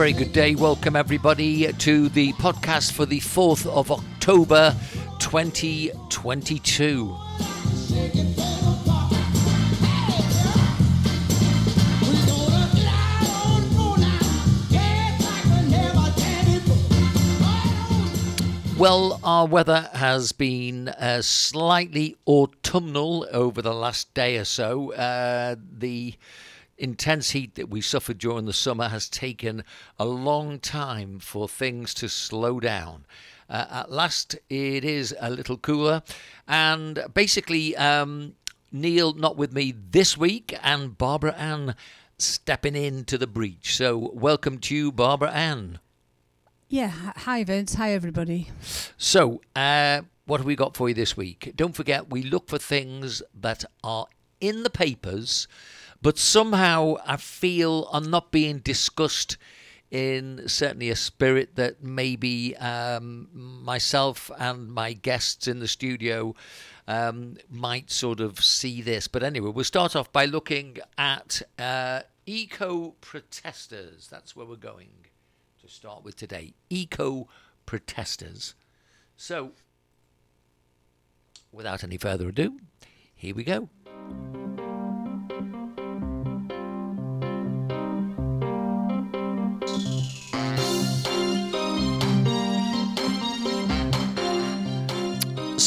Very good day. Welcome, everybody, to the podcast for the 4th of October 2022. Well, our weather has been uh, slightly autumnal over the last day or so. Uh, the intense heat that we suffered during the summer has taken a long time for things to slow down. Uh, at last, it is a little cooler, and basically, um, Neil not with me this week, and Barbara Ann stepping into the breach. So, welcome to you, Barbara Ann. Yeah, hi Vince, hi everybody. So, uh, what have we got for you this week? Don't forget, we look for things that are in the papers, but somehow I feel are not being discussed in certainly a spirit that maybe um, myself and my guests in the studio um, might sort of see this. But anyway, we'll start off by looking at uh, eco protesters. That's where we're going to start with today eco protesters. So, without any further ado, here we go.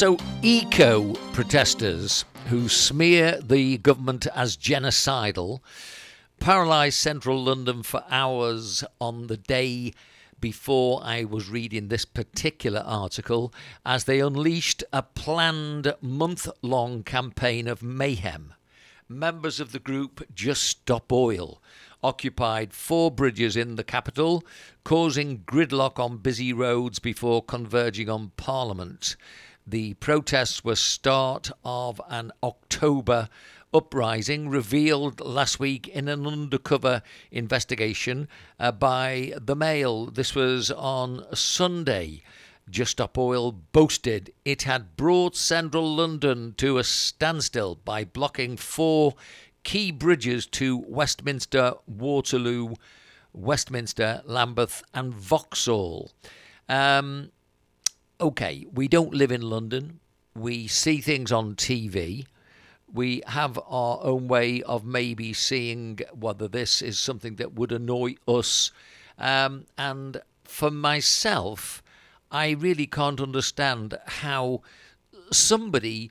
So, eco protesters who smear the government as genocidal paralysed central London for hours on the day before I was reading this particular article as they unleashed a planned month long campaign of mayhem. Members of the group Just Stop Oil occupied four bridges in the capital, causing gridlock on busy roads before converging on Parliament. The protests were start of an October uprising revealed last week in an undercover investigation uh, by the Mail. This was on Sunday. Just Stop Oil boasted it had brought central London to a standstill by blocking four key bridges to Westminster, Waterloo, Westminster, Lambeth, and Vauxhall. Um, okay, we don't live in London. We see things on TV we have our own way of maybe seeing whether this is something that would annoy us. Um, and for myself, I really can't understand how somebody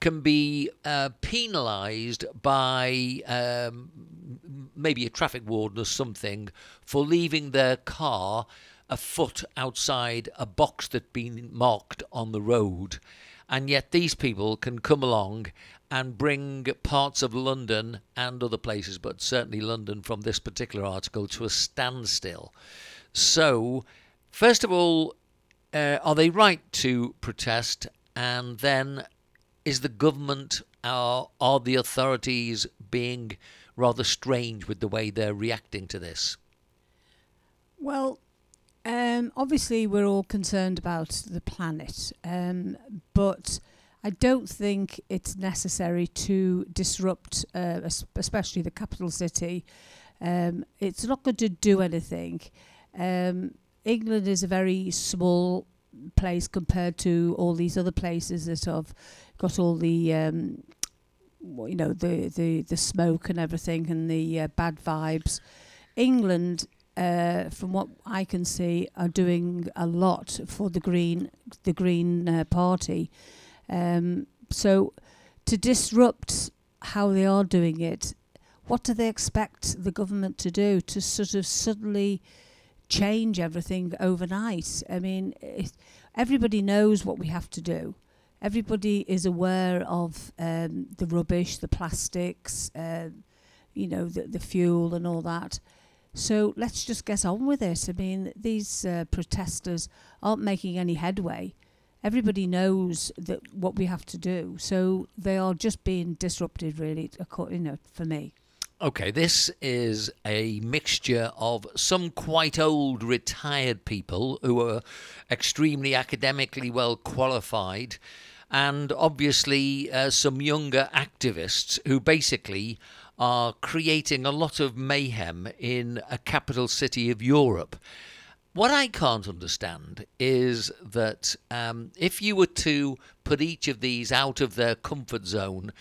can be uh, penalised by um, maybe a traffic warden or something for leaving their car a foot outside a box that's been marked on the road. And yet these people can come along and bring parts of London and other places, but certainly London from this particular article, to a standstill. So, first of all, uh, are they right to protest? And then, is the government, are, are the authorities being rather strange with the way they're reacting to this? Well, um, obviously, we're all concerned about the planet, um, but I don't think it's necessary to disrupt, uh, especially the capital city. Um, it's not going to do anything. Um, England is a very small place compared to all these other places that have got all the um, you know the the the smoke and everything and the uh, bad vibes. England, uh, from what I can see, are doing a lot for the Green the Green uh, Party. Um, so to disrupt how they are doing it, what do they expect the government to do to sort of suddenly change everything overnight? I mean, everybody knows what we have to do. Everybody is aware of um, the rubbish, the plastics, uh, you know, the, the fuel and all that. So let's just get on with it. I mean, these uh, protesters aren't making any headway everybody knows that what we have to do. So they are just being disrupted, really. You know, for me. Okay, this is a mixture of some quite old retired people who are extremely academically well qualified. and obviously uh, some younger activists who basically are creating a lot of mayhem in a capital city of Europe. What I can't understand is that um, if you were to put each of these out of their comfort zone,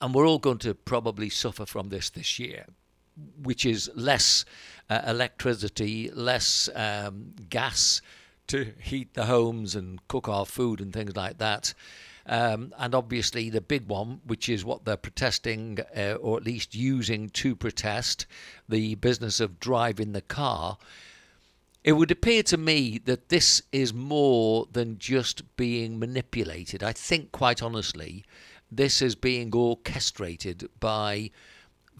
and we're all going to probably suffer from this this year, which is less uh, electricity, less um, gas to heat the homes and cook our food and things like that. Um, and obviously, the big one, which is what they're protesting, uh, or at least using to protest, the business of driving the car. It would appear to me that this is more than just being manipulated. I think, quite honestly, this is being orchestrated by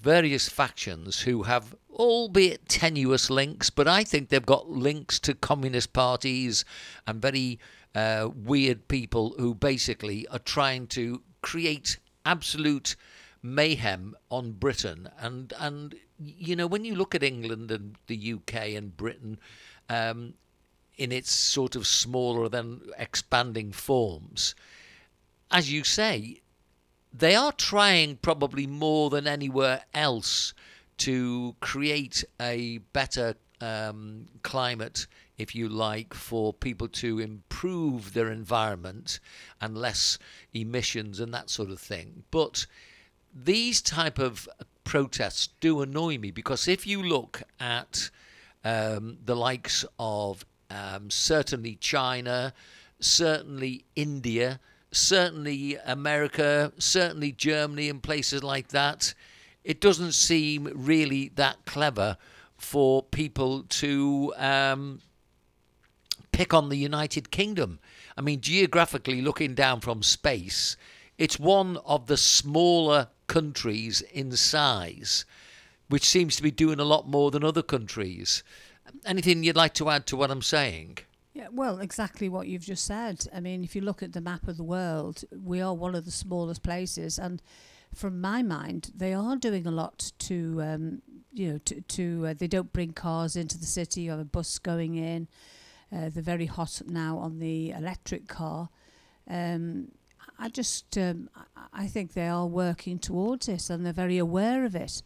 various factions who have, albeit tenuous links, but I think they've got links to communist parties and very uh, weird people who basically are trying to create absolute mayhem on Britain. And and you know when you look at England and the UK and Britain. Um, in its sort of smaller than expanding forms, as you say, they are trying probably more than anywhere else to create a better um, climate, if you like, for people to improve their environment and less emissions and that sort of thing. But these type of protests do annoy me because if you look at um, the likes of um, certainly China, certainly India, certainly America, certainly Germany, and places like that, it doesn't seem really that clever for people to um, pick on the United Kingdom. I mean, geographically, looking down from space, it's one of the smaller countries in size, which seems to be doing a lot more than other countries. Anything you'd like to add to what I'm saying? Yeah, well, exactly what you've just said. I mean, if you look at the map of the world, we are one of the smallest places, and from my mind, they are doing a lot to, um, you know, to, to uh, they don't bring cars into the city. Have a bus going in. Uh, they're very hot now on the electric car. Um, I just, um, I think they are working towards it, and they're very aware of it.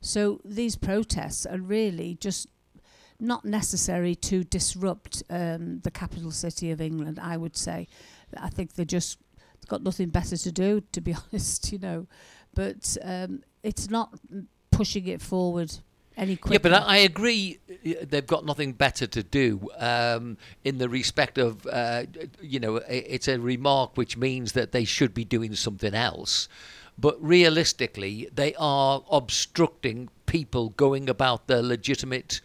So these protests are really just not necessary to disrupt um, the capital city of England, I would say. I think they just got nothing better to do, to be honest, you know. But um, it's not pushing it forward any quicker. Yeah, but I, I agree. They've got nothing better to do um, in the respect of, uh, you know, it's a remark which means that they should be doing something else. But realistically, they are obstructing people going about their legitimate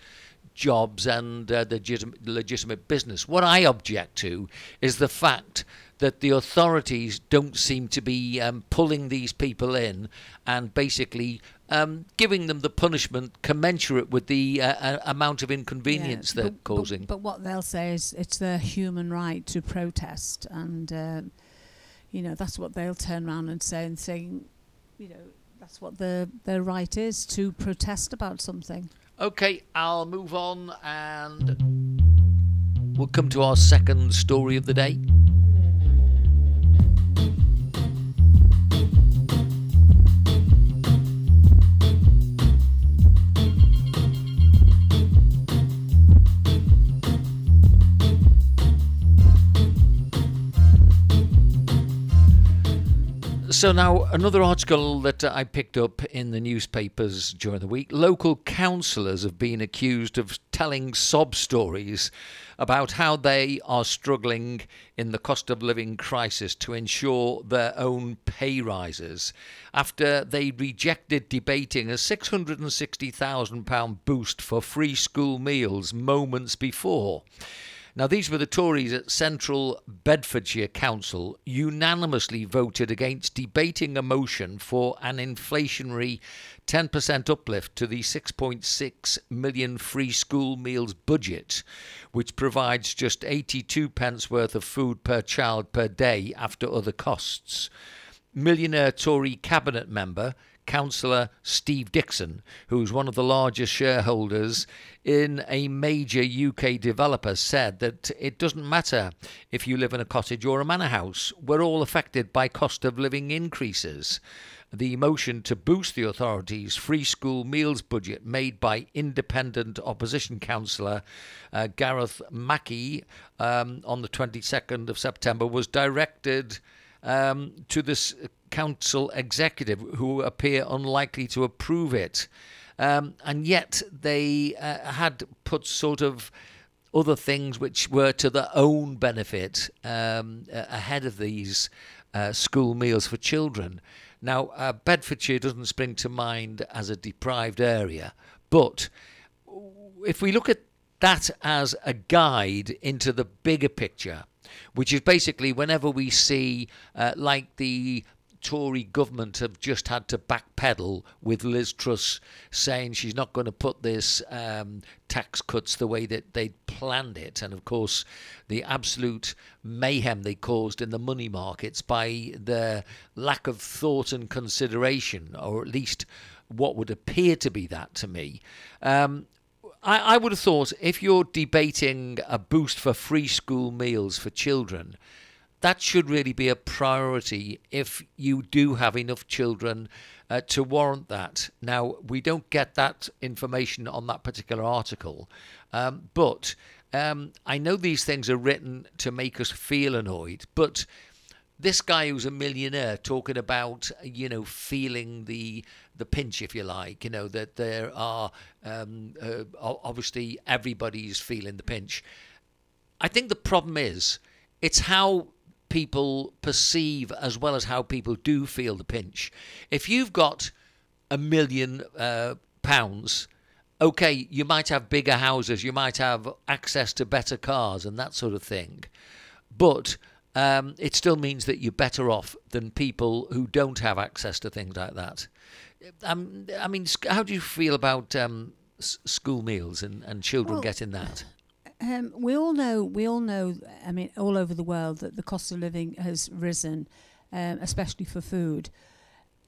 jobs and uh, legitimate, legitimate business. What I object to is the fact that the authorities don't seem to be um, pulling these people in and basically um, giving them the punishment commensurate with the uh, uh, amount of inconvenience yeah, they're but, causing. But, but, what they'll say is it's their human right to protest, and uh, you know that's what they'll turn around and say and saying, you know, that's what their their right is to protest about something. Okay, I'll move on and we'll come to our second story of the day. So now another article that uh, I picked up in the newspapers during the week. Local councillors have been accused of telling sob stories about how they are struggling in the cost of living crisis to ensure their own pay rises after they rejected debating a £660,000 boost for free school meals moments before. Now, these were the Tories at Central Bedfordshire Council unanimously voted against debating a motion for an inflationary 10% uplift to the 6.6 million free school meals budget, which provides just 82 pence worth of food per child per day after other costs. Millionaire Tory cabinet member councillor Steve Dixon, who's one of the largest shareholders in a major UK developer, said that it doesn't matter if you live in a cottage or a manor house, we're all affected by cost of living increases. The motion to boost the authorities' free school meals budget made by independent opposition councillor uh, Gareth Mackie um, on the 22nd of September was directed um, to this council executive who appear unlikely to approve it. Um, and yet they uh, had put sort of other things which were to their own benefit um, ahead of these uh, school meals for children. Now, uh, Bedfordshire doesn't spring to mind as a deprived area, but if we look at that as a guide into the bigger picture, which is basically whenever we see, uh, like the Tory government have just had to backpedal with Liz Truss saying she's not going to put this um, tax cuts the way that they planned it. And of course, the absolute mayhem they caused in the money markets by their lack of thought and consideration, or at least what would appear to be that to me. Um, I, I would have thought if you're debating a boost for free school meals for children, that should really be a priority if you do have enough children uh, to warrant that. Now, we don't get that information on that particular article, um, but um, I know these things are written to make us feel annoyed, but this guy who's a millionaire talking about you know feeling the the pinch if you like you know that there are um, uh, obviously everybody's feeling the pinch i think the problem is it's how people perceive as well as how people do feel the pinch. If you've got a million uh, pounds, okay, you might have bigger houses, you might have access to better cars and that sort of thing, but um, it still means that you're better off than people who don't have access to things like that. Um, I mean, how do you feel about um, school meals and, and children well, getting that? Um, we all know, we all know. I mean, all over the world, that the cost of living has risen, um, especially for food.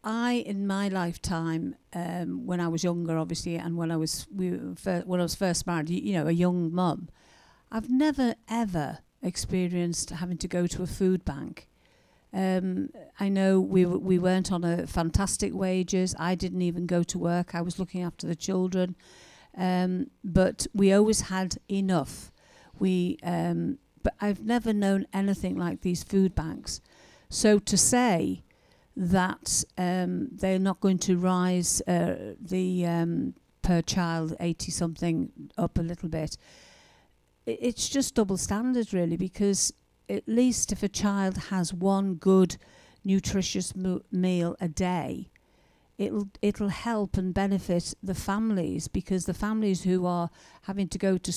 I, in my lifetime, um, when I was younger, obviously, and when I was we when I was first married, you, you know, a young mum, I've never ever experienced having to go to a food bank. Um, I know we we weren't on a fantastic wages. I didn't even go to work. I was looking after the children. Um, but we always had enough. We, um, but I've never known anything like these food banks. So to say that um, they're not going to rise uh, the um, per child 80 something up a little bit, it's just double standard really because at least if a child has one good nutritious meal a day, it'll it'll help and benefit the families because the families who are having to go to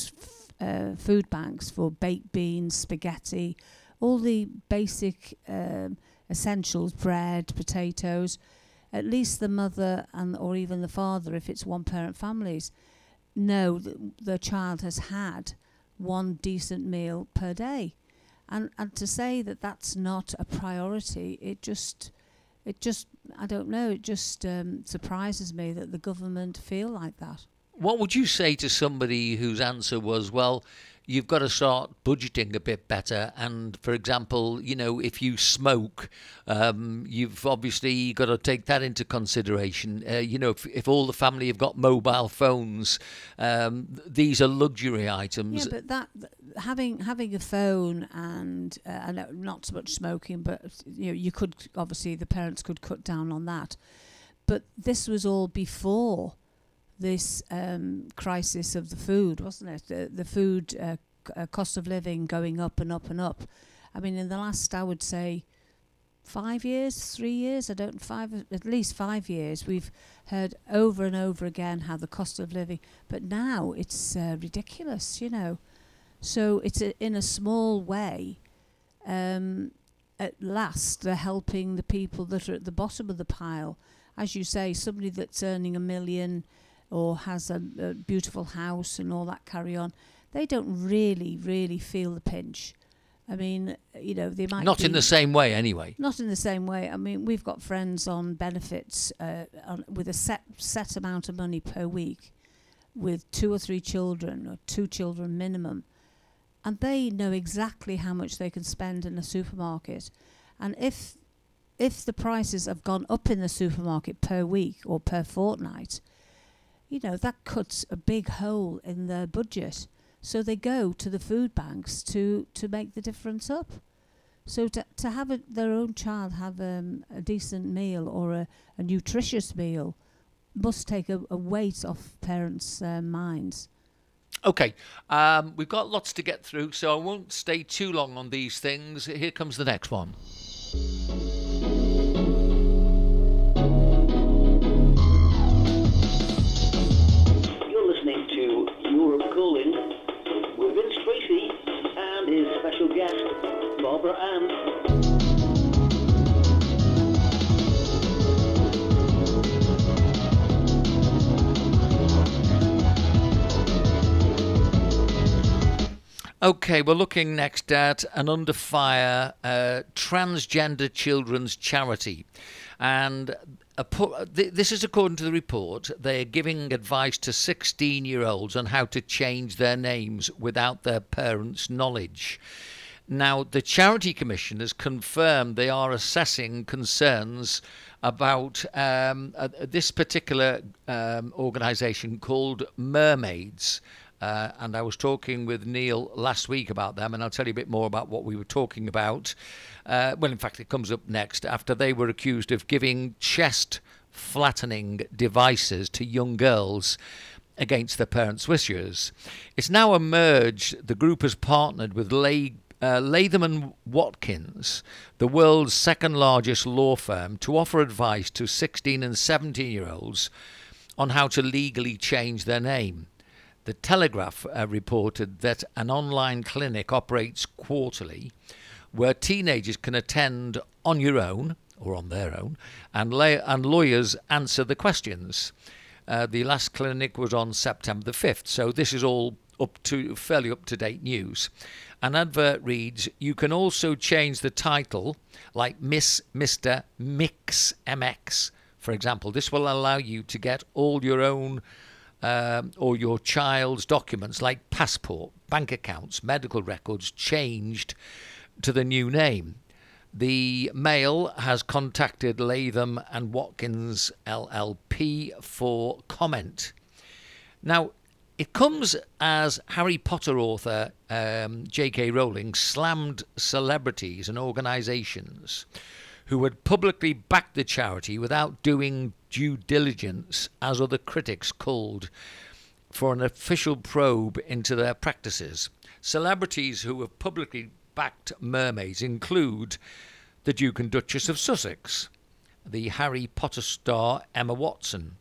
uh, food banks for baked beans, spaghetti, all the basic um, essentials, bread, potatoes, at least the mother and or even the father, if it's one parent families, know that the child has had one decent meal per day. And, and to say that that's not a priority, it just it just I don't know. It just um, surprises me that the government feel like that. What would you say to somebody whose answer was, well, you've got to start budgeting a bit better. And for example, you know, if you smoke, um, you've obviously got to take that into consideration. Uh, you know, if, if all the family have got mobile phones, um, these are luxury items. Yeah, but that having having a phone and uh, not so much smoking, but you know, you could obviously the parents could cut down on that. But this was all before this um, crisis of the food, wasn't it? The, the food uh, c- uh, cost of living going up and up and up. I mean, in the last, I would say, five years, three years, I don't, five, at least five years, we've heard over and over again how the cost of living, but now it's uh, ridiculous, you know. So it's a, in a small way, um, at last, they're helping the people that are at the bottom of the pile. As you say, somebody that's earning a million or has a, a beautiful house and all that carry on, they don't really, really feel the pinch. I mean, you know, they might Not in the same way, anyway. not in the same way. I mean, we've got friends on benefits uh, on, with a set set amount of money per week, with two or three children or two children minimum, and they know exactly how much they can spend in a supermarket, and if if the prices have gone up in the supermarket per week or per fortnight, you know that cuts a big hole in their budget. So they go to the food banks to to make the difference up. So to to have a, their own child have um, a decent meal or a, a nutritious meal must take a, a weight off parents' uh, minds. Okay, um, we've got lots to get through, so I won't stay too long on these things. Here comes the next one. Okay, we're looking next at an under fire uh, transgender children's charity. And th- this is according to the report. They're giving advice to 16 year olds on how to change their names without their parents' knowledge. Now, the Charity Commission has confirmed they are assessing concerns about um, uh, this particular um, organisation called Mermaids. Uh, and I was talking with Neil last week about them, and I'll tell you a bit more about what we were talking about. Uh, well, in fact, it comes up next after they were accused of giving chest flattening devices to young girls against their parents' wishes. It's now emerged the group has partnered with Lay, uh, Latham and Watkins, the world's second largest law firm, to offer advice to 16 and 17 year olds on how to legally change their name. The Telegraph uh, reported that an online clinic operates quarterly where teenagers can attend on your own or on their own and, lay- and lawyers answer the questions. Uh, the last clinic was on September the 5th, so this is all up to fairly up to date news. An advert reads You can also change the title, like Miss, Mr., Mix, MX, for example. This will allow you to get all your own um, or your child's documents like passport, bank accounts, medical records changed to the new name. The Mail has contacted Latham and Watkins LLP for comment. Now, it comes as Harry Potter author um, J.K. Rowling slammed celebrities and organisations who had publicly backed the charity without doing due diligence, as other critics called for an official probe into their practices. Celebrities who have publicly backed mermaids include the Duke and Duchess of Sussex, the Harry Potter star Emma Watson.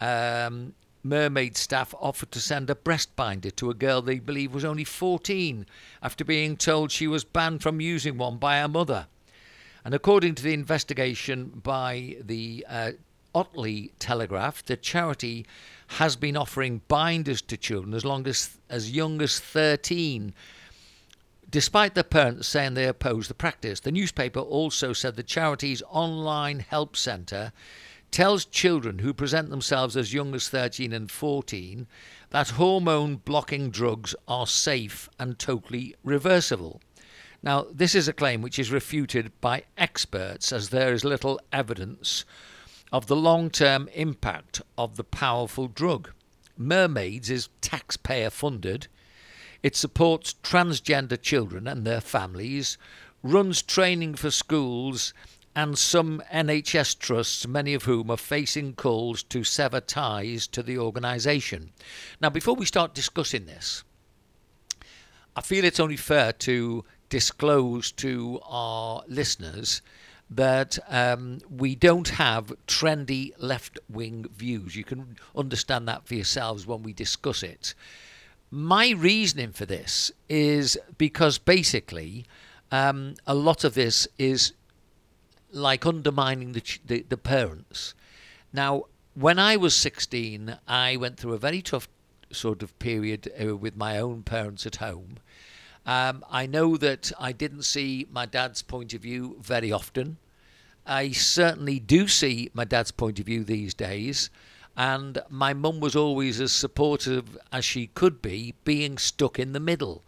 Um, mermaid staff offered to send a breast binder to a girl they believe was only 14 after being told she was banned from using one by her mother. And according to the investigation by the uh, Otley Telegraph, the charity has been offering binders to children as long as as young as 13 despite their parents saying they oppose the practice. The newspaper also said the charity's online help centre tells children who present themselves as young as 13 and 14 that hormone blocking drugs are safe and totally reversible. Now, this is a claim which is refuted by experts as there is little evidence of the long term impact of the powerful drug. Mermaids is taxpayer funded. It supports transgender children and their families, runs training for schools and some NHS trusts, many of whom are facing calls to sever ties to the organisation. Now, before we start discussing this, I feel it's only fair to disclose to our listeners that um, we don't have trendy left wing views. You can understand that for yourselves when we discuss it. My reasoning for this is because basically um, a lot of this is like undermining the, the, the parents. Now, when I was 16, I went through a very tough sort of period uh, with my own parents at home. Um, I know that I didn't see my dad's point of view very often. I certainly do see my dad's point of view these days. And my mum was always as supportive as she could be, being stuck in the middle.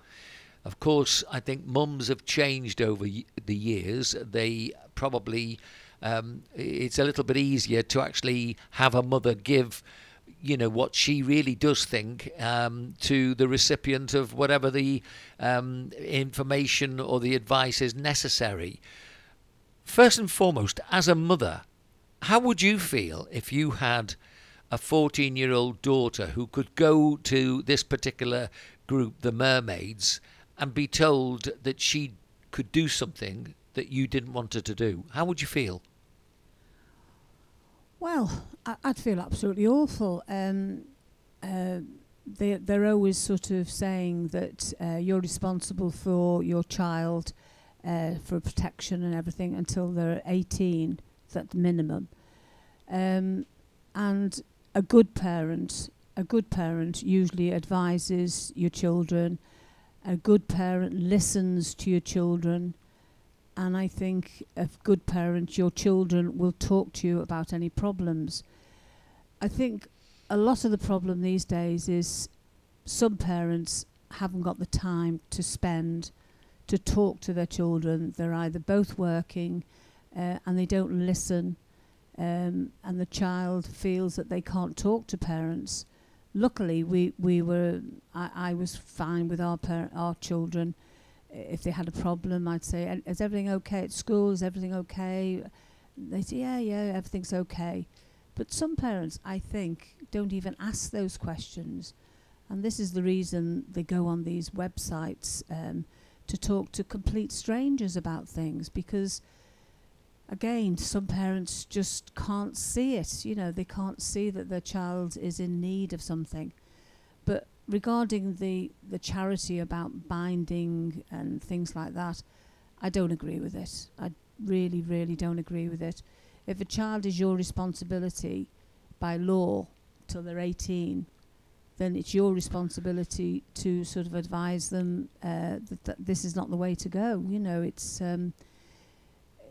Of course, I think mums have changed over the years. They probably, um, it's a little bit easier to actually have a mother give you know what she really does think um, to the recipient of whatever the um, information or the advice is necessary. First and foremost, as a mother, how would you feel if you had a 14 year old daughter who could go to this particular group, the Mermaids, and be told that she could do something that you didn't want her to do? How would you feel? Well, I, would feel absolutely awful. Um, uh, they, they're always sort of saying that uh, you're responsible for your child uh, for protection and everything until they're 18, that's the minimum. Um, and a good parent, a good parent usually advises your children. A good parent listens to your children and I think a good parent, your children will talk to you about any problems. I think a lot of the problem these days is some parents haven't got the time to spend to talk to their children. They're either both working uh, and they don't listen, um, and the child feels that they can't talk to parents. Luckily, we, we were I, I was fine with our par- our children if they had a problem, I'd say, "Is everything okay at school? Is everything okay?" They say, "Yeah, yeah, everything's okay." But some parents, I think, don't even ask those questions, and this is the reason they go on these websites um, to talk to complete strangers about things because. Again, some parents just can't see it. You know, they can't see that their child is in need of something. But regarding the the charity about binding and things like that, I don't agree with it. I really, really don't agree with it. If a child is your responsibility by law till they're 18, then it's your responsibility to sort of advise them uh, that, that this is not the way to go. You know, it's um,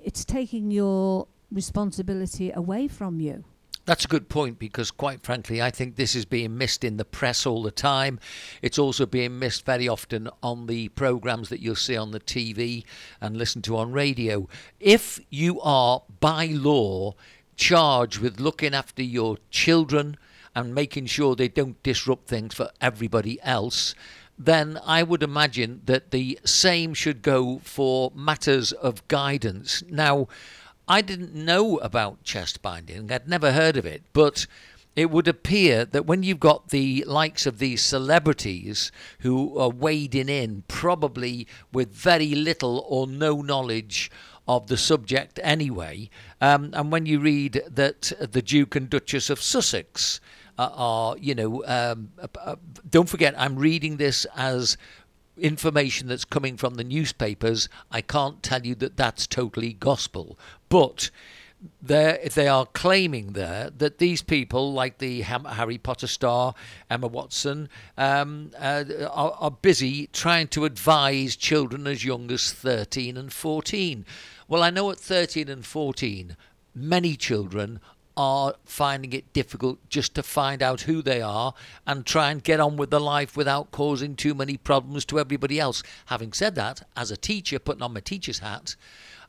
it's taking your responsibility away from you. That's a good point because, quite frankly, I think this is being missed in the press all the time. It's also being missed very often on the programs that you'll see on the TV and listen to on radio. If you are, by law, charged with looking after your children and making sure they don't disrupt things for everybody else, then I would imagine that the same should go for matters of guidance. Now, I didn't know about chest binding, I'd never heard of it, but it would appear that when you've got the likes of these celebrities who are wading in, probably with very little or no knowledge of the subject anyway, um, and when you read that the Duke and Duchess of Sussex uh, are, you know, um, uh, uh, don't forget, I'm reading this as information that's coming from the newspapers, I can't tell you that that's totally gospel. But there, if they are claiming there that these people, like the Harry Potter star Emma Watson, um, uh, are, are busy trying to advise children as young as 13 and 14. Well, I know at 13 and 14, many children are finding it difficult just to find out who they are and try and get on with their life without causing too many problems to everybody else. Having said that, as a teacher, putting on my teacher's hat,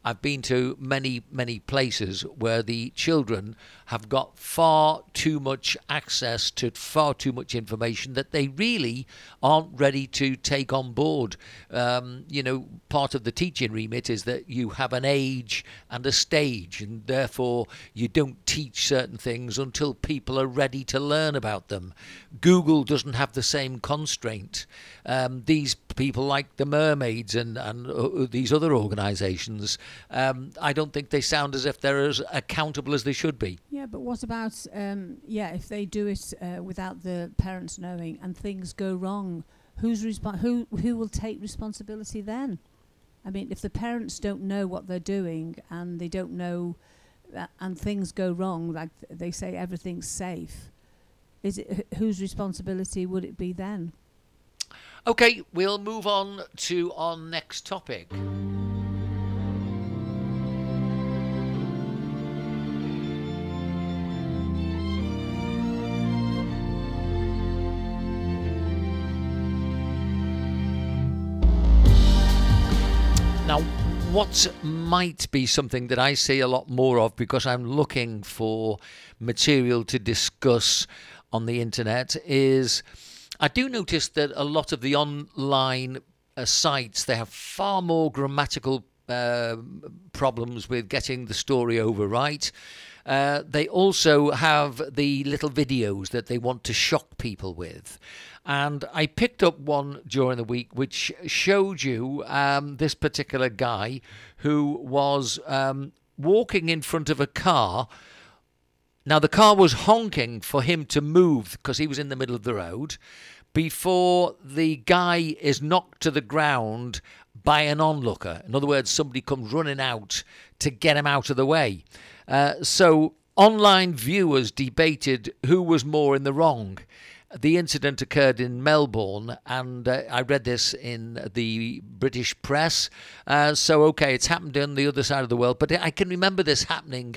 I've been to many, many places where the children have got far too much access to far too much information that they really aren't ready to take on board. Um, you know, part of the teaching remit is that you have an age and a stage, and therefore you don't teach certain things until people are ready to learn about them. Google doesn't have the same constraint. Um, these people like the mermaids and, and uh, these other organisations, um, I don't think they sound as if they're as accountable as they should be. Yeah, but what about um, yeah? If they do it uh, without the parents knowing and things go wrong, who's respo- who who will take responsibility then? I mean, if the parents don't know what they're doing and they don't know, uh, and things go wrong, like th- they say everything's safe, is it h- whose responsibility would it be then? Okay, we'll move on to our next topic. Now, what might be something that I see a lot more of because I'm looking for material to discuss on the internet is I do notice that a lot of the online uh, sites they have far more grammatical uh, problems with getting the story over right. Uh, they also have the little videos that they want to shock people with. And I picked up one during the week which showed you um, this particular guy who was um, walking in front of a car. Now, the car was honking for him to move because he was in the middle of the road before the guy is knocked to the ground by an onlooker. In other words, somebody comes running out to get him out of the way. Uh, so online viewers debated who was more in the wrong. The incident occurred in Melbourne, and uh, I read this in the British press. Uh, so, okay, it's happened on the other side of the world, but I can remember this happening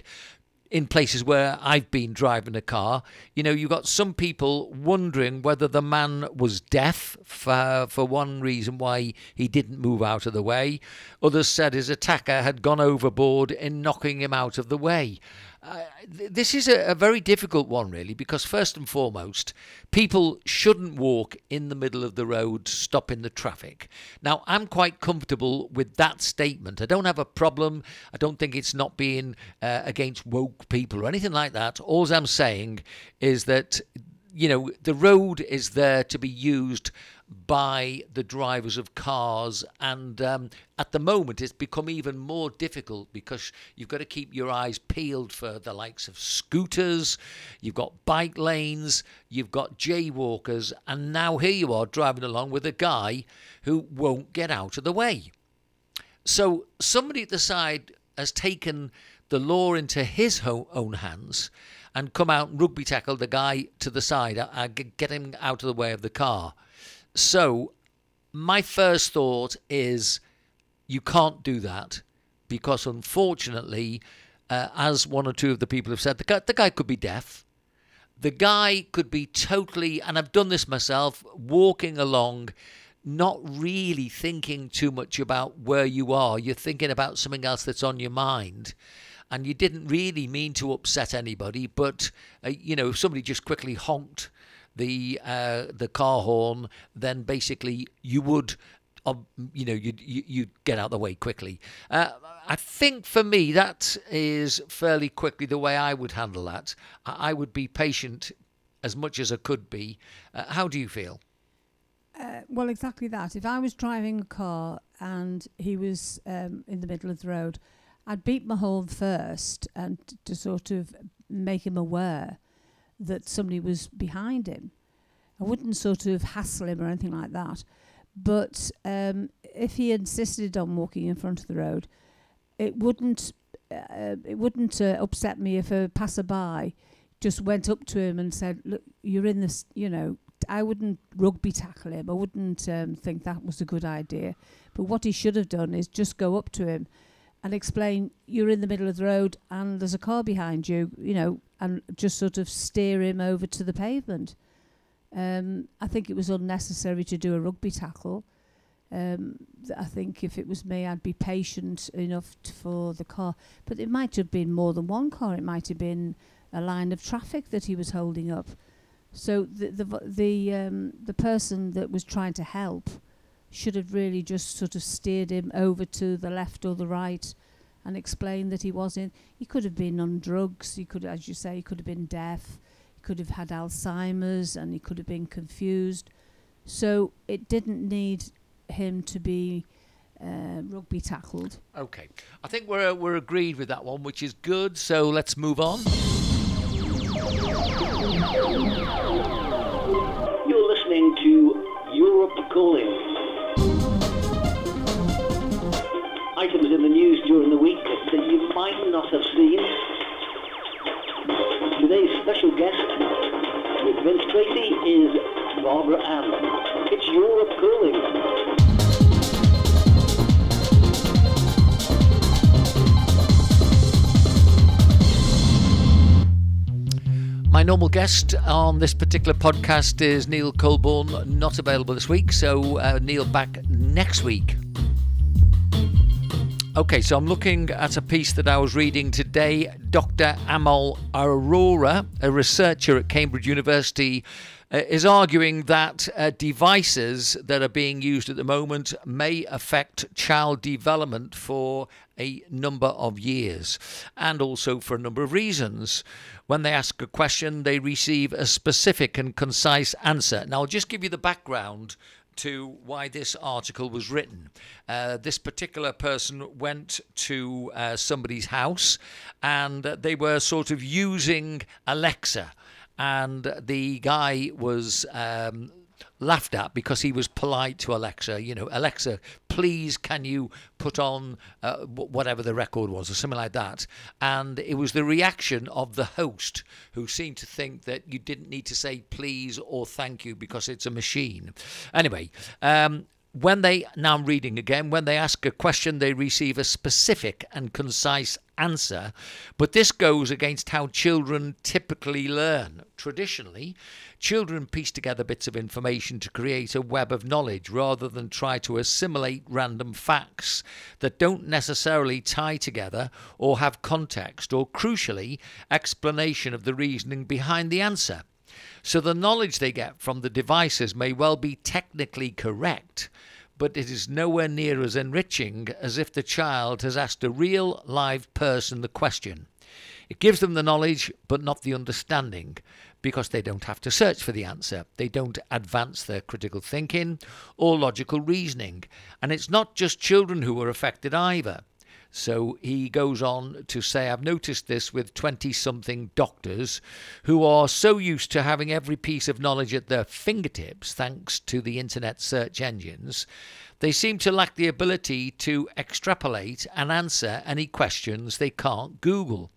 in places where I've been driving a car. You know, you got some people wondering whether the man was deaf for, for one reason why he didn't move out of the way. Others said his attacker had gone overboard in knocking him out of the way. Uh, this is a, a, very difficult one, really, because first and foremost, people shouldn't walk in the middle of the road, stopping the traffic. Now, I'm quite comfortable with that statement. I don't have a problem. I don't think it's not being uh, against woke people or anything like that. All I'm saying is that you know, the road is there to be used by the drivers of cars, and um, at the moment it's become even more difficult because you've got to keep your eyes peeled for the likes of scooters, you've got bike lanes, you've got jaywalkers, and now here you are driving along with a guy who won't get out of the way. So somebody at the side has taken the law into his own hands and come out and rugby tackle the guy to the side, uh, uh get him out of the way of the car. So, my first thought is you can't do that because, unfortunately, uh, as one or two of the people have said, the guy, the guy could be deaf. The guy could be totally, and I've done this myself, walking along, not really thinking too much about where you are. You're thinking about something else that's on your mind and you didn't really mean to upset anybody, but uh, you know, if somebody just quickly honked the uh, the car horn, then basically you would. Um, you know, you'd, you'd get out the way quickly. Uh, I think for me, that is fairly quickly the way I would handle that. I would be patient as much as I could be. Uh, how do you feel? Uh, well, exactly that. If I was driving a car and he was um, in the middle of the road, I'd beat my horn first and to sort of make him aware that somebody was behind him. I wouldn't sort of hassle him or anything like that. But um, if he insisted on walking in front of the road, it wouldn't uh, it wouldn't uh, upset me if a passerby just went up to him and said, "Look, you're in this." You know, I wouldn't rugby tackle him. I wouldn't um, think that was a good idea. But what he should have done is just go up to him and explain you're in the middle of the road and there's a car behind you, you know, and just sort of steer him over to the pavement. Um, I think it was unnecessary to do a rugby tackle. Um, I think if it was me, I'd be patient enough for the car. But it might have been more than one car. It might have been a line of traffic that he was holding up. So the the the um, the person that was trying to help should have really just sort of steered him over to the left or the right and explained that he wasn't. He could have been on drugs. He could, as you say, he could have been deaf. He could have had Alzheimer's and he could have been confused. So it didn't need him to be uh, rugby tackled. Okay, I think we're we're agreed with that one, which is good. So let's move on. My normal guest on this particular podcast is Neil Colborne, not available this week, so uh, Neil back next week. Okay, so I'm looking at a piece that I was reading today. Dr. Anmol Arora, a researcher at Cambridge University, uh, is arguing that uh, devices that are being used at the moment may affect child development for a number of years and also for a number of reasons. When they ask a question, they receive a specific and concise answer. Now, I'll just give you the background to why this article was written. Uh, this particular person went to uh, somebody's house and they were sort of using Alexa, and the guy was. Um, laughed at because he was polite to Alexa. You know, Alexa, please can you put on uh, whatever the record was or something like that. And it was the reaction of the host who seemed to think that you didn't need to say please or thank you because it's a machine. Anyway, um, when they, now I'm reading again, when they ask a question, they receive a specific and concise answer. But this goes against how children typically learn. Traditionally, children piece together bits of information to create a web of knowledge rather than try to assimilate random facts that don't necessarily tie together or have context or, crucially, explanation of the reasoning behind the answer. So the knowledge they get from the devices may well be technically correct, but it is nowhere near as enriching as if the child has asked a real live person the question. It gives them the knowledge, but not the understanding, because they don't have to search for the answer. They don't advance their critical thinking or logical reasoning. And it's not just children who are affected either. So he goes on to say, I've noticed this with 20 something doctors who are so used to having every piece of knowledge at their fingertips, thanks to the internet search engines, they seem to lack the ability to extrapolate and answer any questions they can't Google.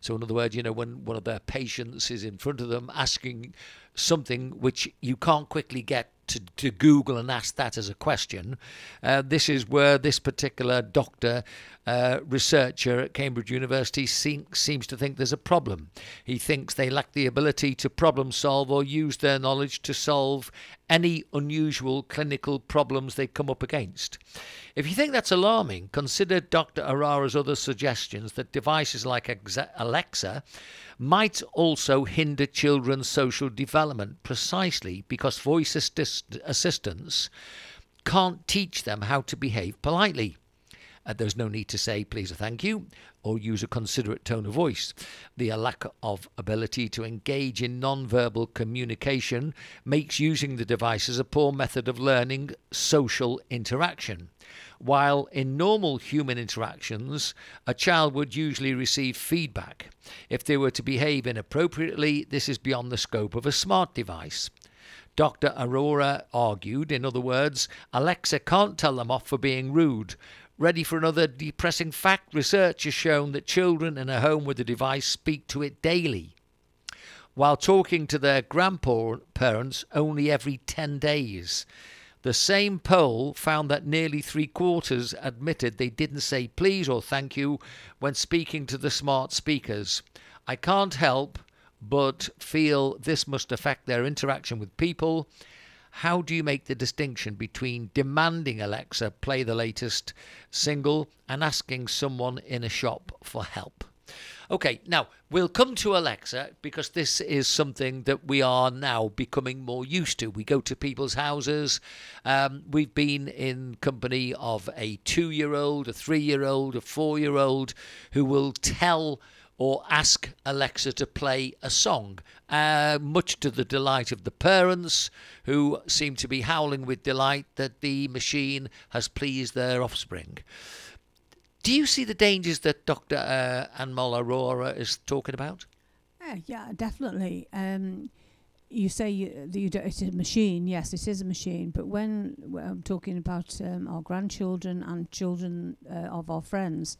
So, in other words, you know, when one of their patients is in front of them asking something which you can't quickly get to, to Google and ask that as a question, uh, this is where this particular doctor, uh, researcher at Cambridge University, seem, seems to think there's a problem. He thinks they lack the ability to problem solve or use their knowledge to solve any unusual clinical problems they come up against. If you think that's alarming, consider Dr. Arora's other suggestions that devices like Alexa might also hinder children's social development precisely because voice assist- assistants can't teach them how to behave politely. Uh, there's no need to say please or thank you or use a considerate tone of voice. The lack of ability to engage in non-verbal communication makes using the devices a poor method of learning social interaction. While in normal human interactions, a child would usually receive feedback. If they were to behave inappropriately, this is beyond the scope of a smart device. Dr. Arora argued, in other words, Alexa can't tell them off for being rude. Ready for another depressing fact? Research has shown that children in a home with a device speak to it daily, while talking to their grandparents only every 10 days. The same poll found that nearly three quarters admitted they didn't say please or thank you when speaking to the smart speakers. I can't help but feel this must affect their interaction with people. How do you make the distinction between demanding Alexa play the latest single and asking someone in a shop for help? Okay, now we'll come to Alexa because this is something that we are now becoming more used to. We go to people's houses. Um, we've been in company of a two year old, a three year old, a four year old who will tell or ask Alexa to play a song, uh, much to the delight of the parents who seem to be howling with delight that the machine has pleased their offspring. Do you see the dangers that Dr. Uh, Anmol Arora is talking about? Yeah, yeah definitely. Um, you say you, you do, it's a machine. Yes, it is a machine. But when, when I'm talking about um, our grandchildren and children uh, of our friends,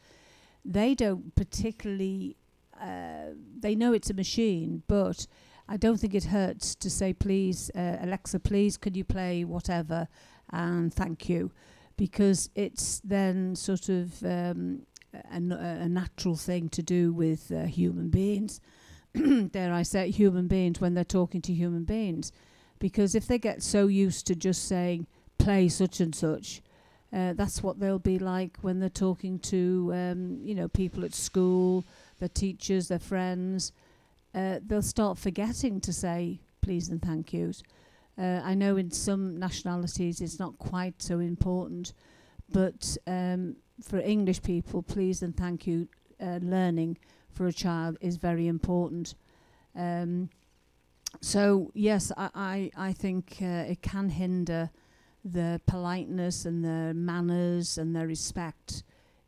they don't particularly. Uh, they know it's a machine, but I don't think it hurts to say, please, uh, Alexa, please, could you play whatever, and thank you, because it's then sort of um, a, a natural thing to do with uh, human beings. Dare I say, human beings when they're talking to human beings, because if they get so used to just saying play such and such, uh, that's what they'll be like when they're talking to um, you know people at school, their teachers, their friends. Uh, they'll start forgetting to say please and thank yous. Uh, I know in some nationalities it's not quite so important, but um, for English people, please and thank you uh, learning for a child is very important. Um, so yes, I I, I think uh, it can hinder the politeness and the manners and the respect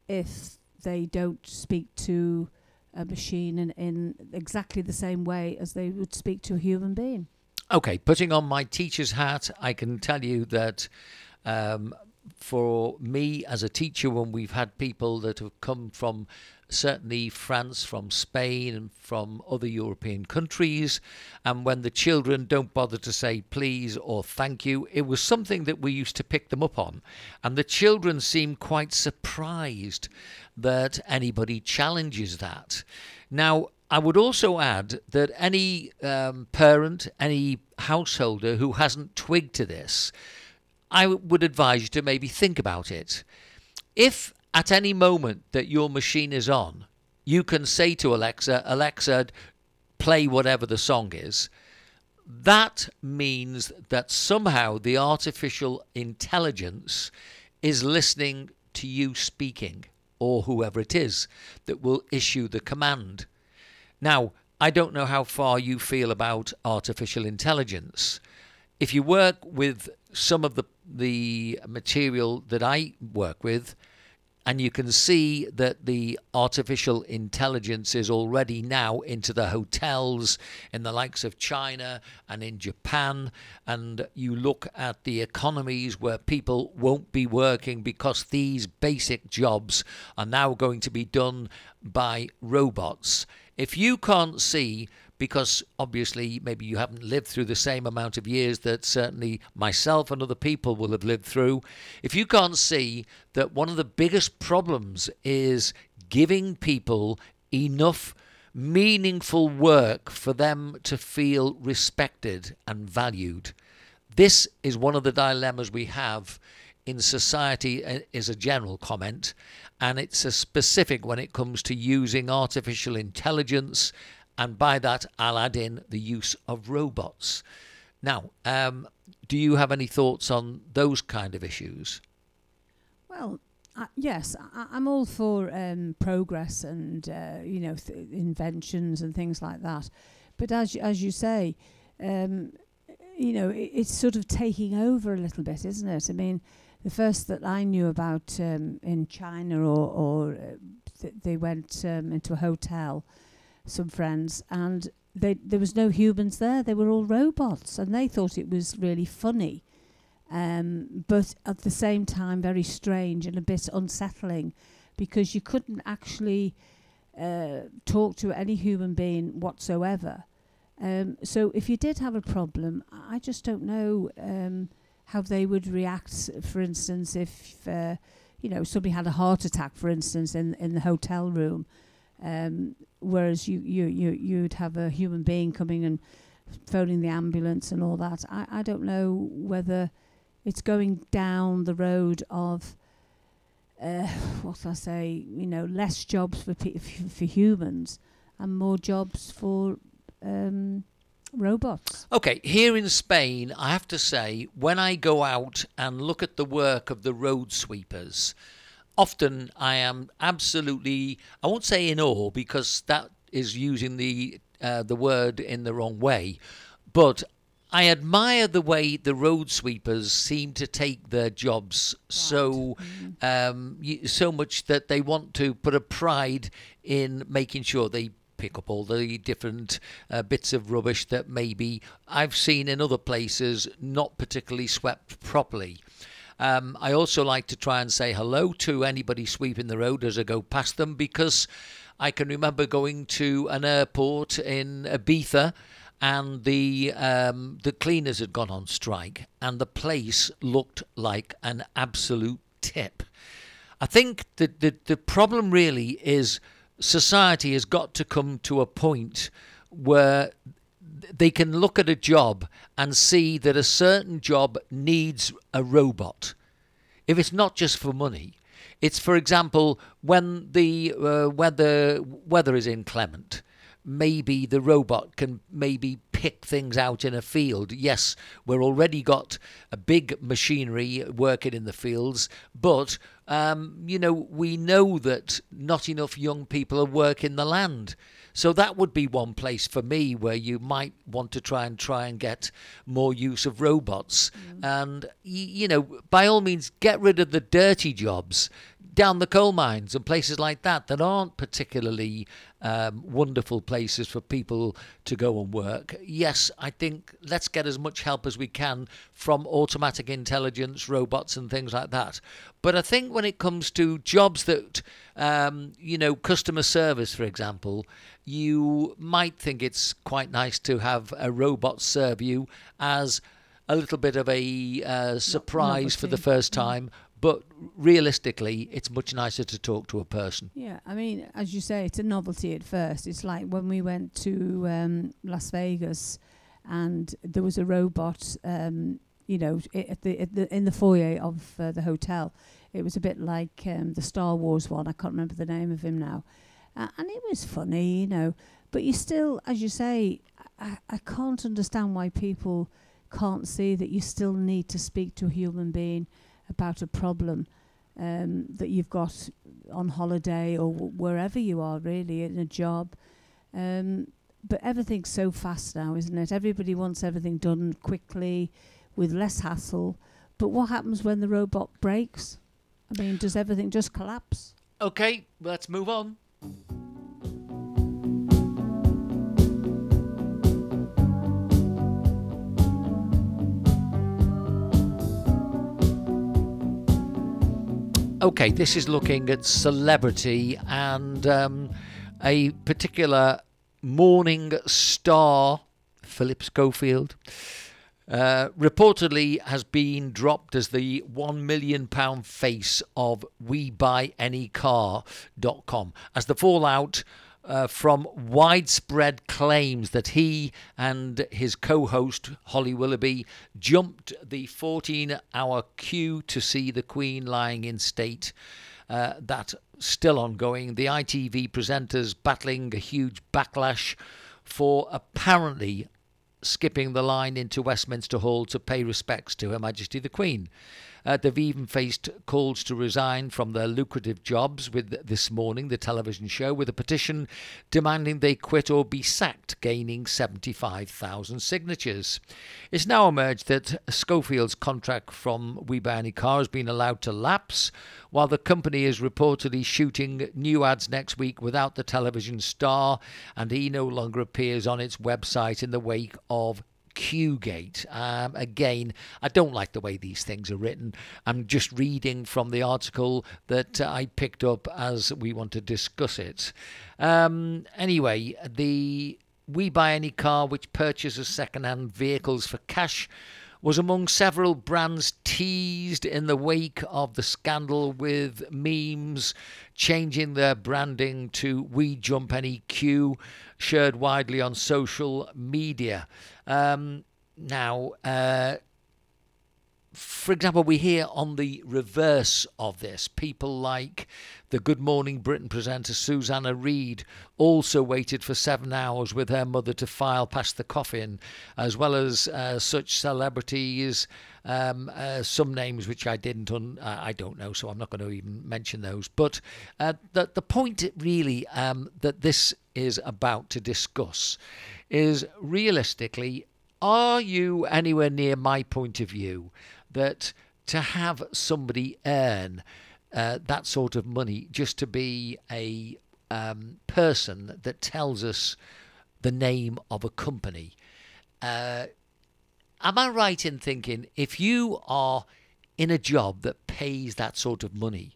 if they don't speak to a machine in, in exactly the same way as they would speak to a human being. Okay, putting on my teacher's hat, I can tell you that um, for me as a teacher, when we've had people that have come from certainly France, from Spain, and from other European countries. And when the children don't bother to say please or thank you, it was something that we used to pick them up on. And the children seem quite surprised that anybody challenges that. Now, I would also add that any um, parent, any householder who hasn't twigged to this, I would advise you to maybe think about it. If at any moment that your machine is on, you can say to Alexa, Alexa, play whatever the song is. That means that somehow the artificial intelligence is listening to you speaking, or whoever it is that will issue the command. Now, I don't know how far you feel about artificial intelligence. If you work with some of the, the material that I work with, and you can see that the artificial intelligence is already now into the hotels in the likes of China and in Japan. And you look at the economies where people won't be working because these basic jobs are now going to be done by robots. If you can't see because obviously maybe you haven't lived through the same amount of years that certainly myself and other people will have lived through, if you can't see that one of the biggest problems is giving people enough meaningful work for them to feel respected and valued. This is one of the dilemmas we have in society, uh, is a general comment, and it's a specific when it comes to using artificial intelligence and by that I'll add in the use of robots. Now, um, do you have any thoughts on those kind of issues? Well, uh, yes, I, am all for um, progress and uh, you know th- inventions and things like that. But as as you say, um, you know, it, it's sort of taking over a little bit, isn't it? I mean, the first that I knew about um, in China, or, or uh, th- they went um, into a hotel some friends, and they, there was no humans there. They were all robots, and they thought it was really funny, um, but at the same time very strange and a bit unsettling, because you couldn't actually uh, talk to any human being whatsoever. Um, so if you did have a problem, I just don't know um, how they would react. For instance, if uh, you know somebody had a heart attack, for instance, in in the hotel room, um, whereas you, you, you, you'd have a human being coming and phoning the ambulance and all that. I, I don't know whether it's going down the road of, uh, what I say, you know, less jobs for, pe- for humans and more jobs for um, robots. Okay, here in Spain, I have to say, when I go out and look at the work of the road sweepers, often I am absolutely, I won't say in awe because that is using the uh, the word in the wrong way, but I admire the way the road sweepers seem to take their jobs right. so mm-hmm. um, so much that they want to put a pride in making sure they pick up all the different uh, bits of rubbish that maybe I've seen in other places not particularly swept properly. Um, I also like to try and say hello to anybody sweeping the road as I go past them because I can remember going to an airport in Ibiza and the um, the cleaners had gone on strike, and the place looked like an absolute tip. I think that the, the problem really is society has got to come to a point where they can look at a job and see that a certain job needs a robot. If it's not just for money, it's for example when the uh, weather weather is inclement maybe the robot can maybe pick things out in a field. Yes, we're already got a big machinery working in the fields, but um, you know we know that not enough young people are working the land. So that would be one place for me where you might want to try and try and get more use of robots. Mm. And you know, by all means, get rid of the dirty jobs down the coal mines and places like that that aren't particularly um, wonderful places for people to go and work. Yes, I think let's get as much help as we can from automatic intelligence, robots, and things like that. But I think when it comes to jobs that, um, you know, customer service, for example, you might think it's quite nice to have a robot serve you as a little bit of a uh, surprise for the first time, but realistically, it's much nicer to talk to a person. Yeah, I mean, as you say, it's a novelty at first. It's like when we went to um, Las Vegas, and there was a robot, um, you know, at the, at the in the foyer of uh, the hotel. It was a bit like um, the Star Wars one. I can't remember the name of him now, uh, and it was funny, you know. But you still, as you say, I, I can't understand why people can't see that you still need to speak to a human being about a problem um, that you've got on holiday or w- wherever you are, really, in a job. Um, but everything's so fast now, isn't it? Everybody wants everything done quickly, with less hassle. But what happens when the robot breaks? I mean, does everything just collapse? Okay, let's move on. Okay, this is looking at celebrity and um, a particular morning star, Philip Schofield. Uh, reportedly has been dropped as the £1 million face of WeBuyAnyCar.com as the fallout uh, from widespread claims that he and his co host, Holly Willoughby, jumped the 14 hour queue to see the Queen lying in state. Uh, that still ongoing. The ITV presenters battling a huge backlash for apparently skipping the line into Westminster Hall to pay respects to Her Majesty the Queen. Uh, they've even faced calls to resign from their lucrative jobs with this morning, the television show, with a petition demanding they quit or be sacked, gaining 75,000 signatures. It's now emerged that Schofield's contract from We Buy Any Car has been allowed to lapse, while the company is reportedly shooting new ads next week without the television star, and he no longer appears on its website in the wake of Queuegate. Um, again, I don't like the way these things are written. I'm just reading from the article that uh, I picked up as we want to discuss it. Um, anyway, the We Buy Any Car, which purchases second-hand vehicles for cash, was among several brands teased in the wake of the scandal with memes changing their branding to We Jump Any Queue, shared widely on social media. Um, now, uh, for example, we hear on the reverse of this people like the Good Morning Britain presenter Susanna Reid also waited for seven hours with her mother to file past the coffin, as well as uh, such celebrities, um, uh, some names which I didn't, un- uh, I don't know, so I'm not going to even mention those. But uh, the the point really um, that this is about to discuss is realistically, are you anywhere near my point of view? that to have somebody earn uh, that sort of money just to be a um, person that tells us the name of a company. Uh, am I right in thinking if you are in a job that pays that sort of money,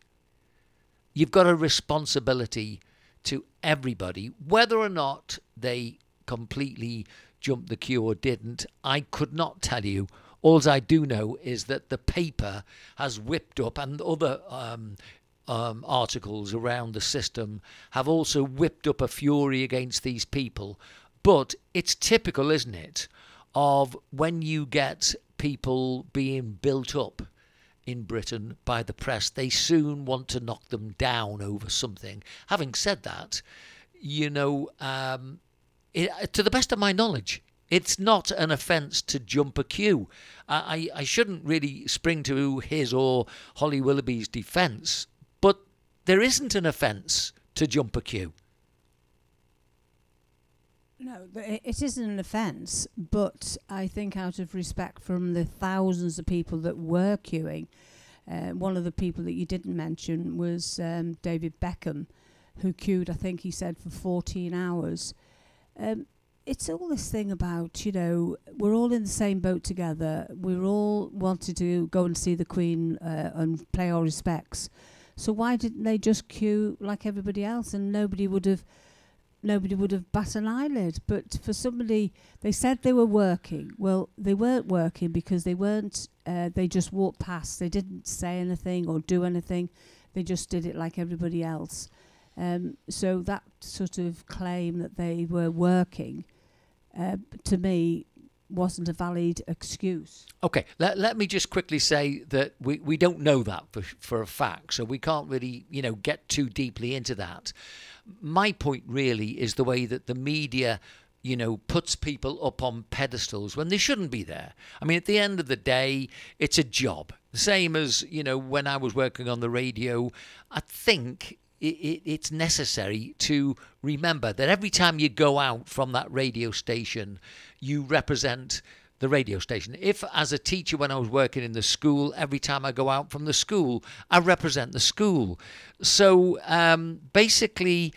you've got a responsibility to everybody, whether or not they completely jumped the queue or didn't, I could not tell you. All I do know is that the paper has whipped up, and other um, um, articles around the system have also whipped up a fury against these people. But it's typical, isn't it, of when you get people being built up in Britain by the press, they soon want to knock them down over something. Having said that, you know, um, it, to the best of my knowledge, it's not an offence to jump a queue. I, I shouldn't really spring to his or Holly Willoughby's defence, but there isn't an offence to jump a queue. No, it isn't an offence, but I think out of respect from the thousands of people that were queuing, uh, one of the people that you didn't mention was um, David Beckham, who queued, I think he said, for 14 hours. Um, it's all this thing about, you know, we're all in the same boat together. We're all wanted to go and see the Queen uh, and pay our respects. So why didn't they just queue like everybody else and nobody would have nobody would have bat an eyelid. But for somebody, they said they were working. Well, they weren't working because they weren't. Uh, they just walked past. They didn't say anything or do anything. They just did it like everybody else. Um, so that sort of claim that they were working, uh, to me, wasn't a valid excuse. Okay, let, let me just quickly say that we, we don't know that for, for a fact, so we can't really, you know, get too deeply into that my point really is the way that the media you know, puts people up on pedestals when they shouldn't be there. I mean, at the end of the day, it's a job. The same as, you know, when I was working on the radio, I think it, it, it's necessary to remember that every time you go out from that radio station, you represent the radio station. If, as a teacher, when I was working in the school, every time I go out from the school, I represent the school. So um, basically,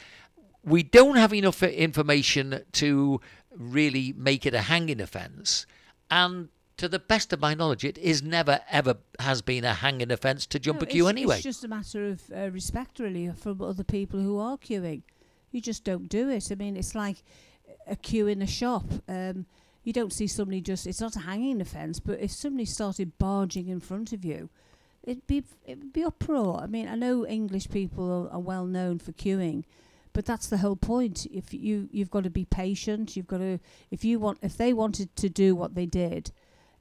we don't have enough information to really make it a hanging offence. And to the best of my knowledge, it is never ever has been a hanging offence to jump no, a queue it's, anyway. It's just a matter of uh, respect, really, from other people who are queuing. You just don't do it. I mean, it's like a queue in a shop. Um, you don't see somebody just it's not a hanging offence, but if somebody started barging in front of you, it'd be it'd be uproar. I mean, I know English people are, are well known for queuing, but that's the whole point. If you you've got to be patient, you've got to if you want if they wanted to do what they did,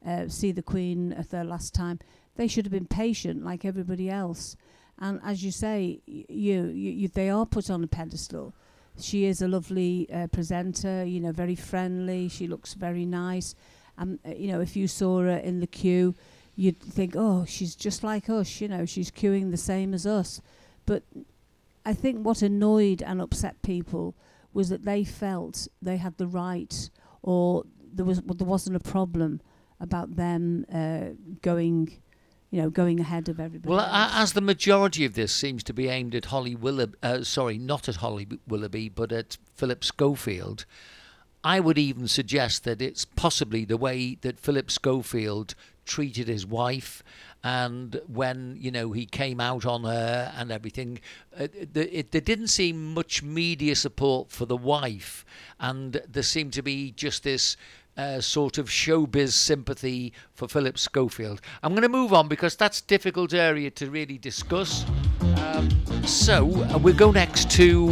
uh, see the Queen at their last time, they should have been patient like everybody else. And as you say, you, you, you they are put on a pedestal she is a lovely uh, presenter, you know, very friendly. She looks very nice. Um, uh, you know, if you saw her in the queue, you'd think, oh, she's just like us, you know, she's queuing the same as us. But I think what annoyed and upset people was that they felt they had the right or there was well, there wasn't a problem about them uh, going you know, going ahead of everybody. Well, else. as the majority of this seems to be aimed at Holly Willoughby, uh, sorry, not at Holly Willoughby, but at Philip Schofield, I would even suggest that it's possibly the way that Philip Schofield treated his wife and when you know he came out on her and everything uh, the, it, there didn't seem much media support for the wife and there seemed to be just this uh, sort of showbiz sympathy for Philip Schofield. I'm going to move on because that's a difficult area to really discuss. Um, so uh, we'll go next to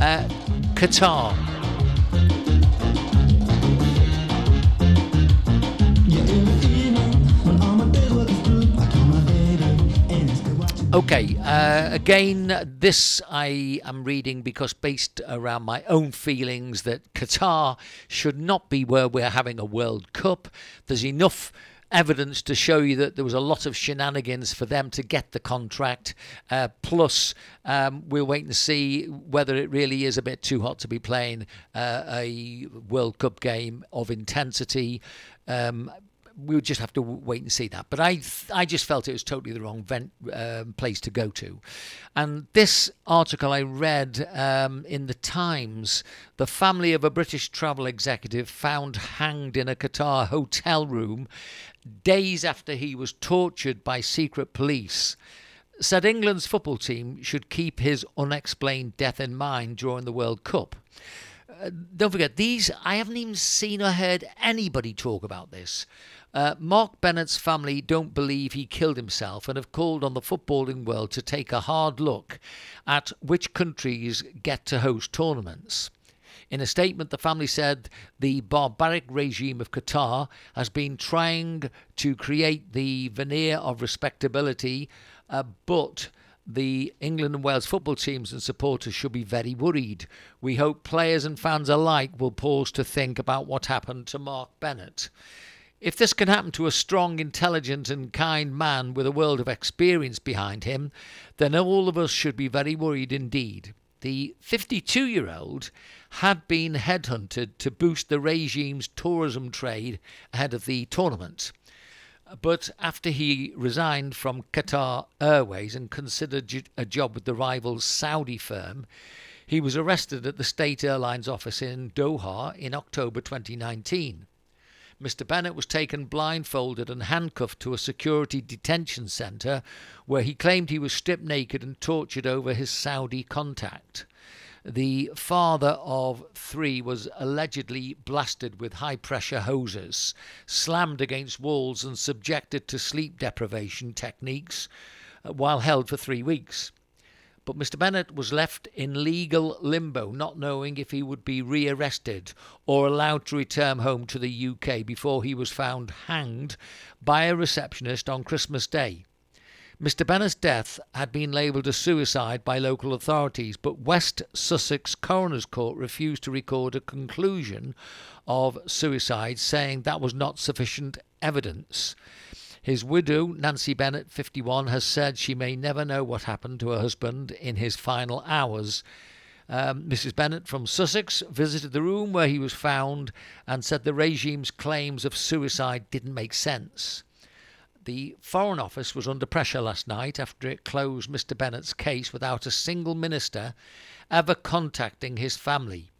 uh, Qatar. Okay, uh, again, this I am reading because based around my own feelings that Qatar should not be where we're having a World Cup. There's enough evidence to show you that there was a lot of shenanigans for them to get the contract. Uh, plus, um, we'll wait and see whether it really is a bit too hot to be playing uh, a World Cup game of intensity. Um, we would just have to wait and see that. But I, I just felt it was totally the wrong vent, um, place to go to. And this article I read um, in the Times, the family of a British travel executive found hanged in a Qatar hotel room days after he was tortured by secret police. Said England's football team should keep his unexplained death in mind during the World Cup uh, don't forget, these, I haven't even seen or heard anybody talk about this. Uh, Mark Bennett's family don't believe he killed himself and have called on the footballing world to take a hard look at which countries get to host tournaments. In a statement, the family said the barbaric regime of Qatar has been trying to create the veneer of respectability, uh, but the England and Wales football teams and supporters should be very worried. We hope players and fans alike will pause to think about what happened to Mark Bennett. If this can happen to a strong, intelligent, and kind man with a world of experience behind him, then all of us should be very worried indeed. The 52 year old had been headhunted to boost the regime's tourism trade ahead of the tournament. But after he resigned from Qatar Airways and considered a job with the rival Saudi firm, he was arrested at the state airlines office in Doha in October 2019. Mr. Bennett was taken blindfolded and handcuffed to a security detention centre where he claimed he was stripped naked and tortured over his Saudi contact. The father of three was allegedly blasted with high pressure hoses, slammed against walls, and subjected to sleep deprivation techniques uh, while held for three weeks. But Mr. Bennett was left in legal limbo, not knowing if he would be rearrested or allowed to return home to the UK before he was found hanged by a receptionist on Christmas Day. Mr. Bennett's death had been labelled a suicide by local authorities, but West Sussex Coroner's Court refused to record a conclusion of suicide, saying that was not sufficient evidence. His widow, Nancy Bennett, 51, has said she may never know what happened to her husband in his final hours. Um, Mrs. Bennett from Sussex visited the room where he was found and said the regime's claims of suicide didn't make sense. The Foreign Office was under pressure last night after it closed Mr. Bennett's case without a single minister ever contacting his family.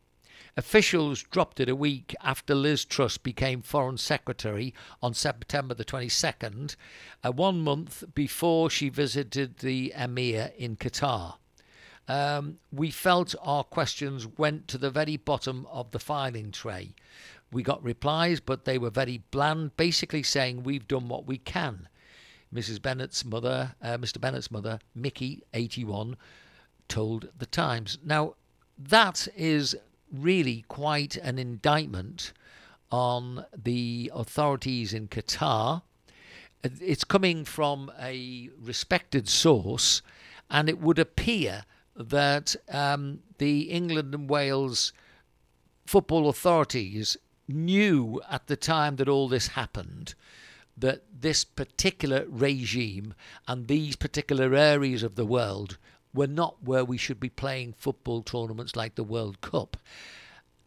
Officials dropped it a week after Liz Truss became Foreign Secretary on September the 22nd, uh, one month before she visited the Emir in Qatar. Um, we felt our questions went to the very bottom of the filing tray. We got replies, but they were very bland, basically saying we've done what we can. Mrs. Bennett's mother, uh, Mr. Bennett's mother, Mickey, 81, told the Times. Now, that is really quite an indictment on the authorities in Qatar. It's coming from a respected source, and it would appear that um, the England and Wales football authorities knew at the time that all this happened that this particular regime and these particular areas of the world were not where we should be playing football tournaments like the World Cup.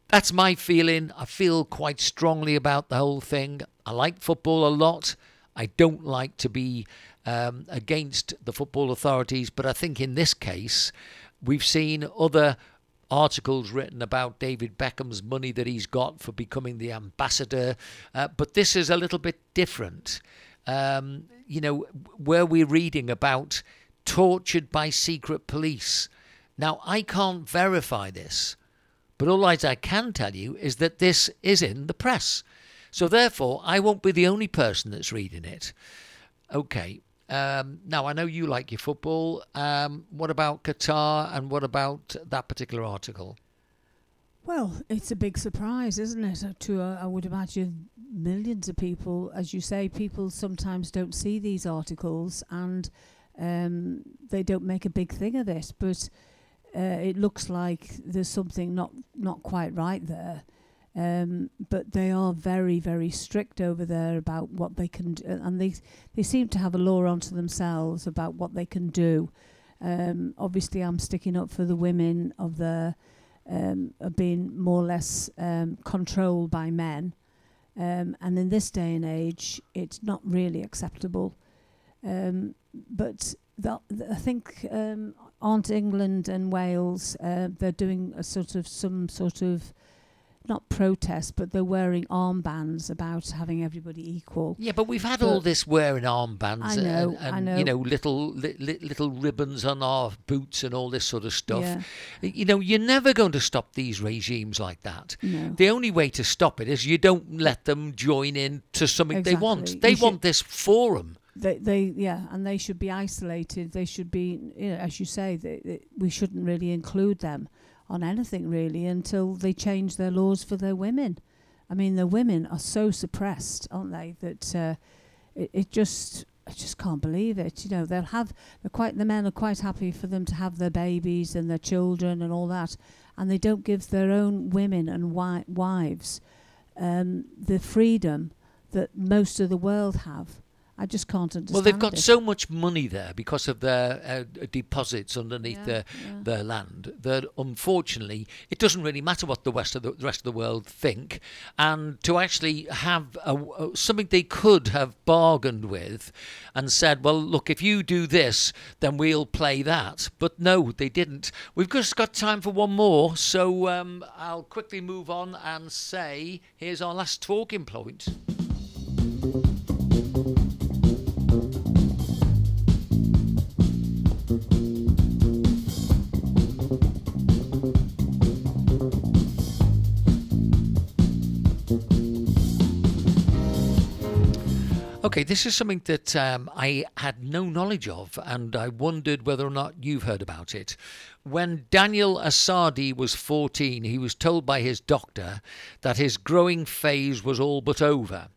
That's my feeling. I feel quite strongly about the whole thing. I like football a lot. I don't like to be um, against the football authorities, but I think in this case, we've seen other articles written about David Beckham's money that he's got for becoming the ambassador. Uh, but this is a little bit different. Um, you know, where we're reading about tortured by secret police. Now, I can't verify this, but all I can tell you is that this is in the press. So, therefore, I won't be the only person that's reading it. Okay, um, now, I know you like your football. Um, what about Qatar and what about that particular article? Well, it's a big surprise, isn't it? To, uh, I would imagine, millions of people. As you say, people sometimes don't see these articles and um, they don't make a big thing of this. But uh, it looks like there's something not, not quite right there. Um, but they are very, very strict over there about what they can do, and they they seem to have a law onto themselves about what they can do. Um, obviously, I'm sticking up for the women of the um, being more or less um, controlled by men, um, and in this day and age, it's not really acceptable. Um, but the, the, I think um, aren't England and Wales uh, they're doing a sort of some sort of not protest, but they're wearing armbands about having everybody equal. Yeah, but we've had But- all this wearing armbands I know, and, I know. you know little li- li- little ribbons on our boots and all this sort of stuff. Yeah. You know, you're never going to stop these regimes like that. No. The only way to stop it is you don't let them join in to something they want. They You should- want this forum. They, they yeah and they should be isolated they should be you know, as you say they, they, we shouldn't really include them on anything really until they change their laws for their women i mean the women are so suppressed aren't they that uh, it, it just I just can't believe it. You know, they'll have they're quite the men are quite happy for them to have their babies and their children and all that, and they don't give their own women and wi- wives um, the freedom that most of the world have. I just can't understand. Well, they've got it. so much money there because of their uh, deposits underneath Yeah, their yeah. their land that unfortunately it doesn't really matter what the rest of the, the rest of the world think, and to actually have a, a- something they could have bargained with, and said, well, look, if you do this, then we'll play that. But no, they didn't. We've just got time for one more, so um, I'll quickly move on and say, here's our last talking point. Okay, this is something that um, I had no knowledge of, and I wondered whether or not you've heard about it. When Daniel Asadi was 14, he was told by his doctor that his growing phase was all but over.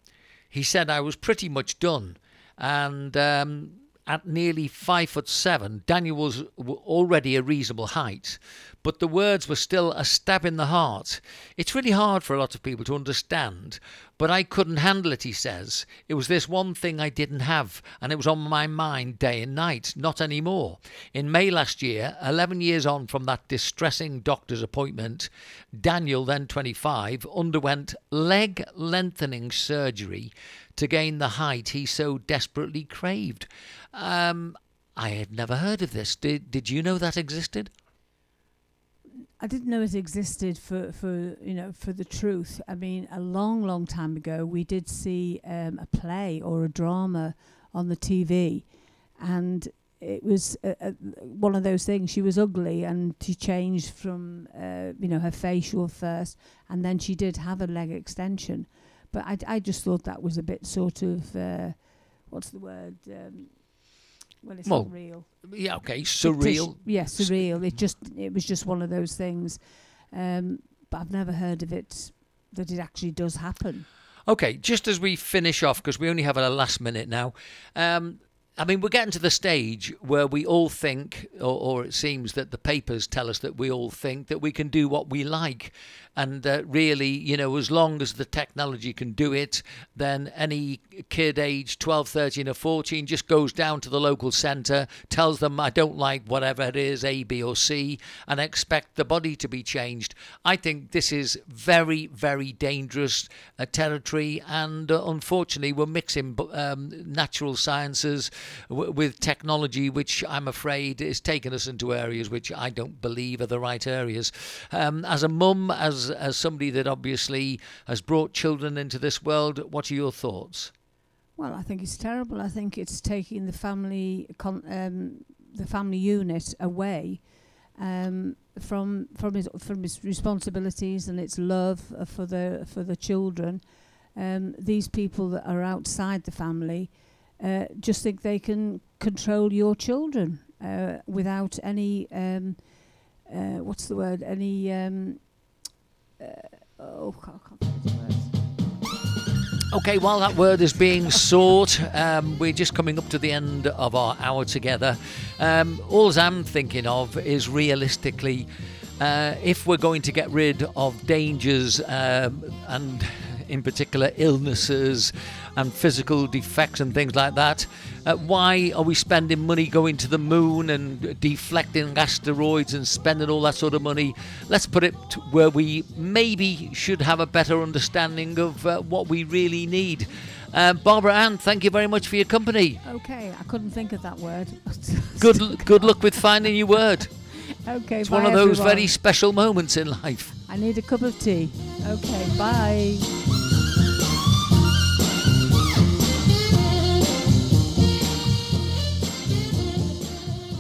He said, I was pretty much done. And um, at nearly five foot seven, Daniel was already a reasonable height, but the words were still a stab in the heart. It's really hard for a lot of people to understand, but I couldn't handle it, he says. It was this one thing I didn't have, and it was on my mind day and night, not anymore. In May last year, 11 years on from that distressing doctor's appointment, Daniel, then 25, underwent leg lengthening surgery to gain the height he so desperately craved. Um, I had never heard of this. Did, did you know that existed? I didn't know it existed for, for you know for the truth. I mean, a long, long time ago, we did see um, a play or a drama on the TV, and it was uh, uh, one of those things. She was ugly, and she changed from uh, you know her facial first, and then she did have a leg extension. But I, I just thought that was a bit sort of uh, what's the word? Um, well, it's Well, not real. Yeah, okay, surreal. Yeah, surreal. It just it was just one of those things. Um, but I've never heard of it that it actually does happen. Okay, just as we finish off, because we only have a last minute now. Um, I mean, we're getting to the stage where we all think, or, or it seems that the papers tell us that we all think that we can do what we like. And uh, really, you know, as long as the technology can do it, then any kid aged 12, 13, or 14 just goes down to the local centre, tells them, I don't like whatever it is, A, B, or C, and expect the body to be changed. I think this is very, very dangerous uh, territory, and uh, unfortunately, we're mixing um, natural sciences w- with technology, which I'm afraid is taking us into areas which I don't believe are the right areas. Um, as a mum, as as somebody that obviously has brought children into this world, what are your thoughts? Well, I think it's terrible. I think it's taking the family con- um, the family unit away um, from from its from its responsibilities and its love for the for the children. Um, these people that are outside the family uh, just think they can control your children uh, without any um, uh, what's the word? Any um, oh, I can't. Okay, while that word is being sought, um, we're just coming up to the end of our hour together. Um, all I'm thinking of is realistically, uh, if we're going to get rid of dangers um, and, in particular, illnesses and physical defects and things like that, uh, why are we spending money going to the moon and deflecting asteroids and spending all that sort of money? Let's put it where we maybe should have a better understanding of uh, what we really need. Uh, Barbara Ann, thank you very much for your company. Okay, I couldn't think of that word. Good, good luck with finding your word. Okay, It's one of those everyone. very special moments in life. I need a cup of tea. Okay, bye.